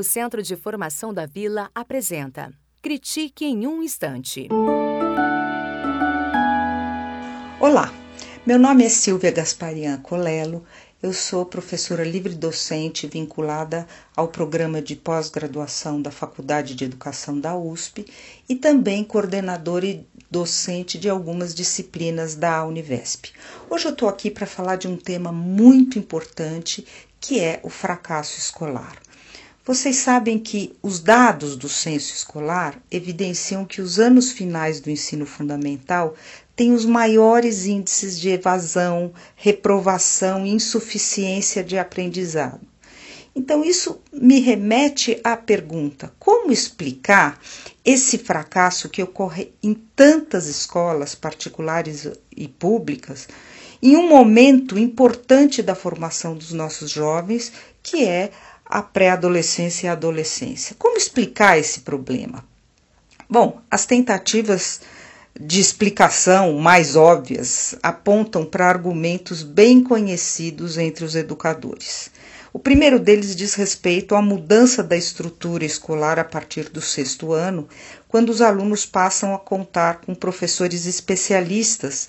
O Centro de Formação da Vila apresenta Critique em um Instante. Olá, meu nome é Silvia Gasparian Colelo, eu sou professora livre-docente vinculada ao programa de pós-graduação da Faculdade de Educação da USP e também coordenadora e docente de algumas disciplinas da Univesp. Hoje eu estou aqui para falar de um tema muito importante que é o fracasso escolar. Vocês sabem que os dados do censo escolar evidenciam que os anos finais do ensino fundamental têm os maiores índices de evasão, reprovação e insuficiência de aprendizado. Então, isso me remete à pergunta: como explicar esse fracasso que ocorre em tantas escolas particulares e públicas, em um momento importante da formação dos nossos jovens, que é a pré-adolescência e a adolescência. Como explicar esse problema? Bom, as tentativas de explicação mais óbvias apontam para argumentos bem conhecidos entre os educadores. O primeiro deles diz respeito à mudança da estrutura escolar a partir do sexto ano, quando os alunos passam a contar com professores especialistas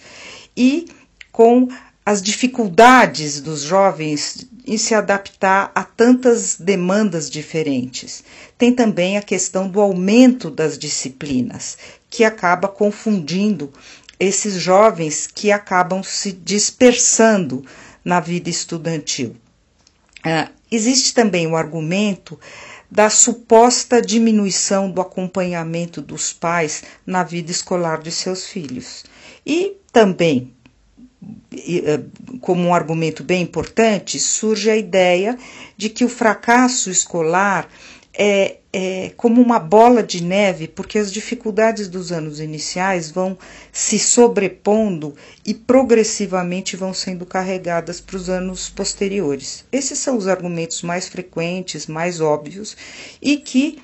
e com as dificuldades dos jovens em se adaptar a tantas demandas diferentes. Tem também a questão do aumento das disciplinas, que acaba confundindo esses jovens que acabam se dispersando na vida estudantil. Uh, existe também o argumento da suposta diminuição do acompanhamento dos pais na vida escolar de seus filhos. E também como um argumento bem importante, surge a ideia de que o fracasso escolar é, é, como uma bola de neve, porque as dificuldades dos anos iniciais vão se sobrepondo e progressivamente vão sendo carregadas para os anos posteriores. Esses são os argumentos mais frequentes, mais óbvios e que,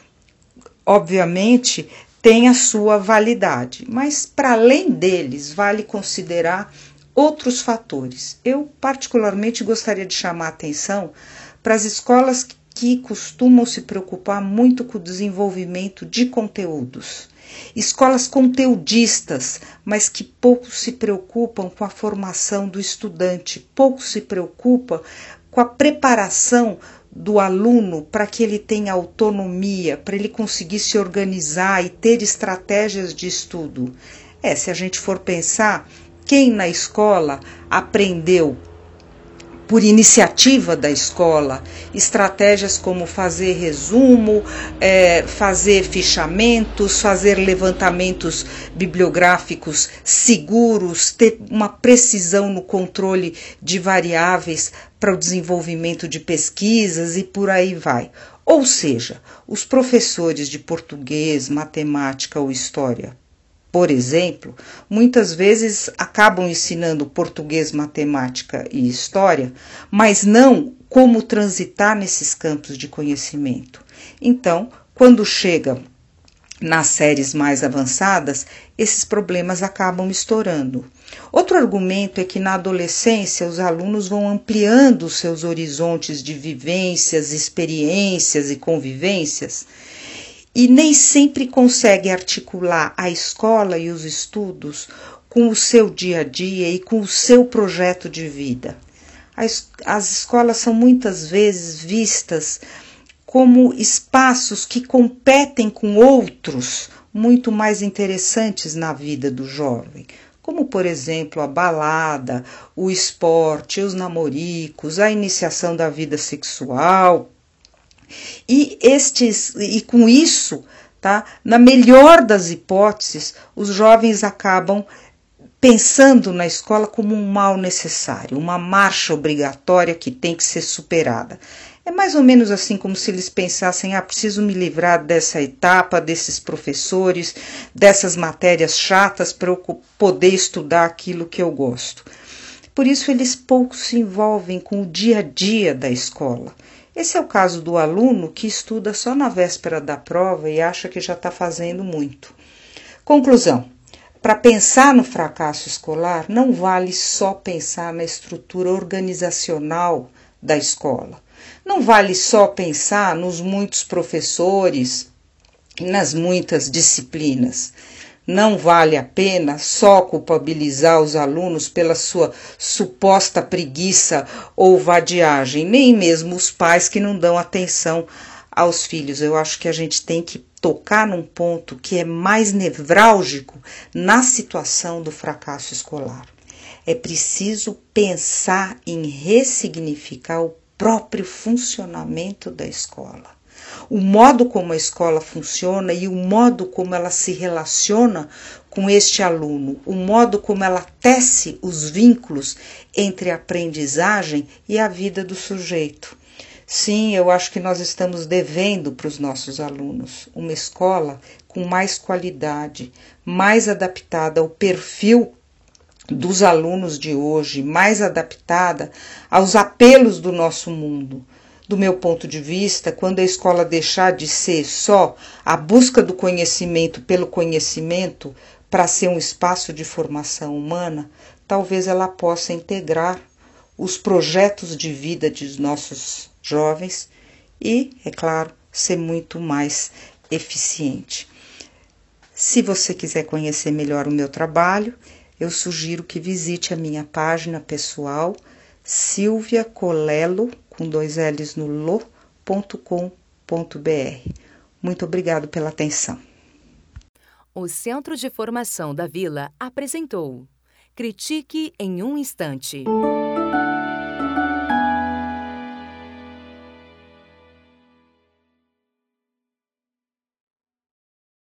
obviamente, têm a sua validade, mas para além deles, vale considerar outros fatores. Eu, particularmente, gostaria de chamar a atenção para as escolas que costumam se preocupar muito com o desenvolvimento de conteúdos. Escolas conteudistas, mas que pouco se preocupam com a formação do estudante, pouco se preocupa com a preparação do aluno para que ele tenha autonomia, para ele conseguir se organizar e ter estratégias de estudo. É, se a gente for pensar, quem na escola aprendeu por iniciativa da escola, estratégias como fazer resumo, é, fazer fichamentos, fazer levantamentos bibliográficos seguros, ter uma precisão no controle de variáveis para o desenvolvimento de pesquisas e por aí vai. Ou seja, os professores de português, matemática ou história por exemplo, muitas vezes acabam ensinando português, matemática e história, mas não como transitar nesses campos de conhecimento. Então, quando chega nas séries mais avançadas, esses problemas acabam estourando. Outro argumento é que na adolescência os alunos vão ampliando seus horizontes de vivências, experiências e convivências e nem sempre consegue articular a escola e os estudos com o seu dia a dia e com o seu projeto de vida. As, as escolas são muitas vezes vistas como espaços que competem com outros muito mais interessantes na vida do jovem, como por exemplo a balada, o esporte, os namoricos, a iniciação da vida sexual, e estes e com isso, tá? Na melhor das hipóteses, os jovens acabam pensando na escola como um mal necessário, uma marcha obrigatória que tem que ser superada. É mais ou menos assim como se eles pensassem: ah, preciso me livrar dessa etapa, desses professores, dessas matérias chatas para eu poder estudar aquilo que eu gosto. Por isso, eles pouco se envolvem com o dia a dia da escola. Esse é o caso do aluno que estuda só na véspera da prova e acha que já está fazendo muito. Conclusão: para pensar no fracasso escolar, não vale só pensar na estrutura organizacional da escola. Não vale só pensar nos muitos professores e nas muitas disciplinas. Não vale a pena só culpabilizar os alunos pela sua suposta preguiça ou vadiagem, nem mesmo os pais que não dão atenção aos filhos. Eu acho que a gente tem que tocar num ponto que é mais nevrálgico na situação do fracasso escolar. É preciso pensar em ressignificar o próprio funcionamento da escola o modo como a escola funciona e o modo como ela se relaciona com este aluno, o modo como ela tece os vínculos entre a aprendizagem e a vida do sujeito. Sim, eu acho que nós estamos devendo para os nossos alunos uma escola com mais qualidade, mais adaptada ao perfil dos alunos de hoje, mais adaptada aos apelos do nosso mundo do meu ponto de vista, quando a escola deixar de ser só a busca do conhecimento pelo conhecimento para ser um espaço de formação humana, talvez ela possa integrar os projetos de vida dos nossos jovens e, é claro, ser muito mais eficiente. Se você quiser conhecer melhor o meu trabalho, eu sugiro que visite a minha página pessoal Silvia Colelo com dois L's no lo.com.br. Muito obrigado pela atenção. O Centro de Formação da Vila apresentou Critique em um Instante.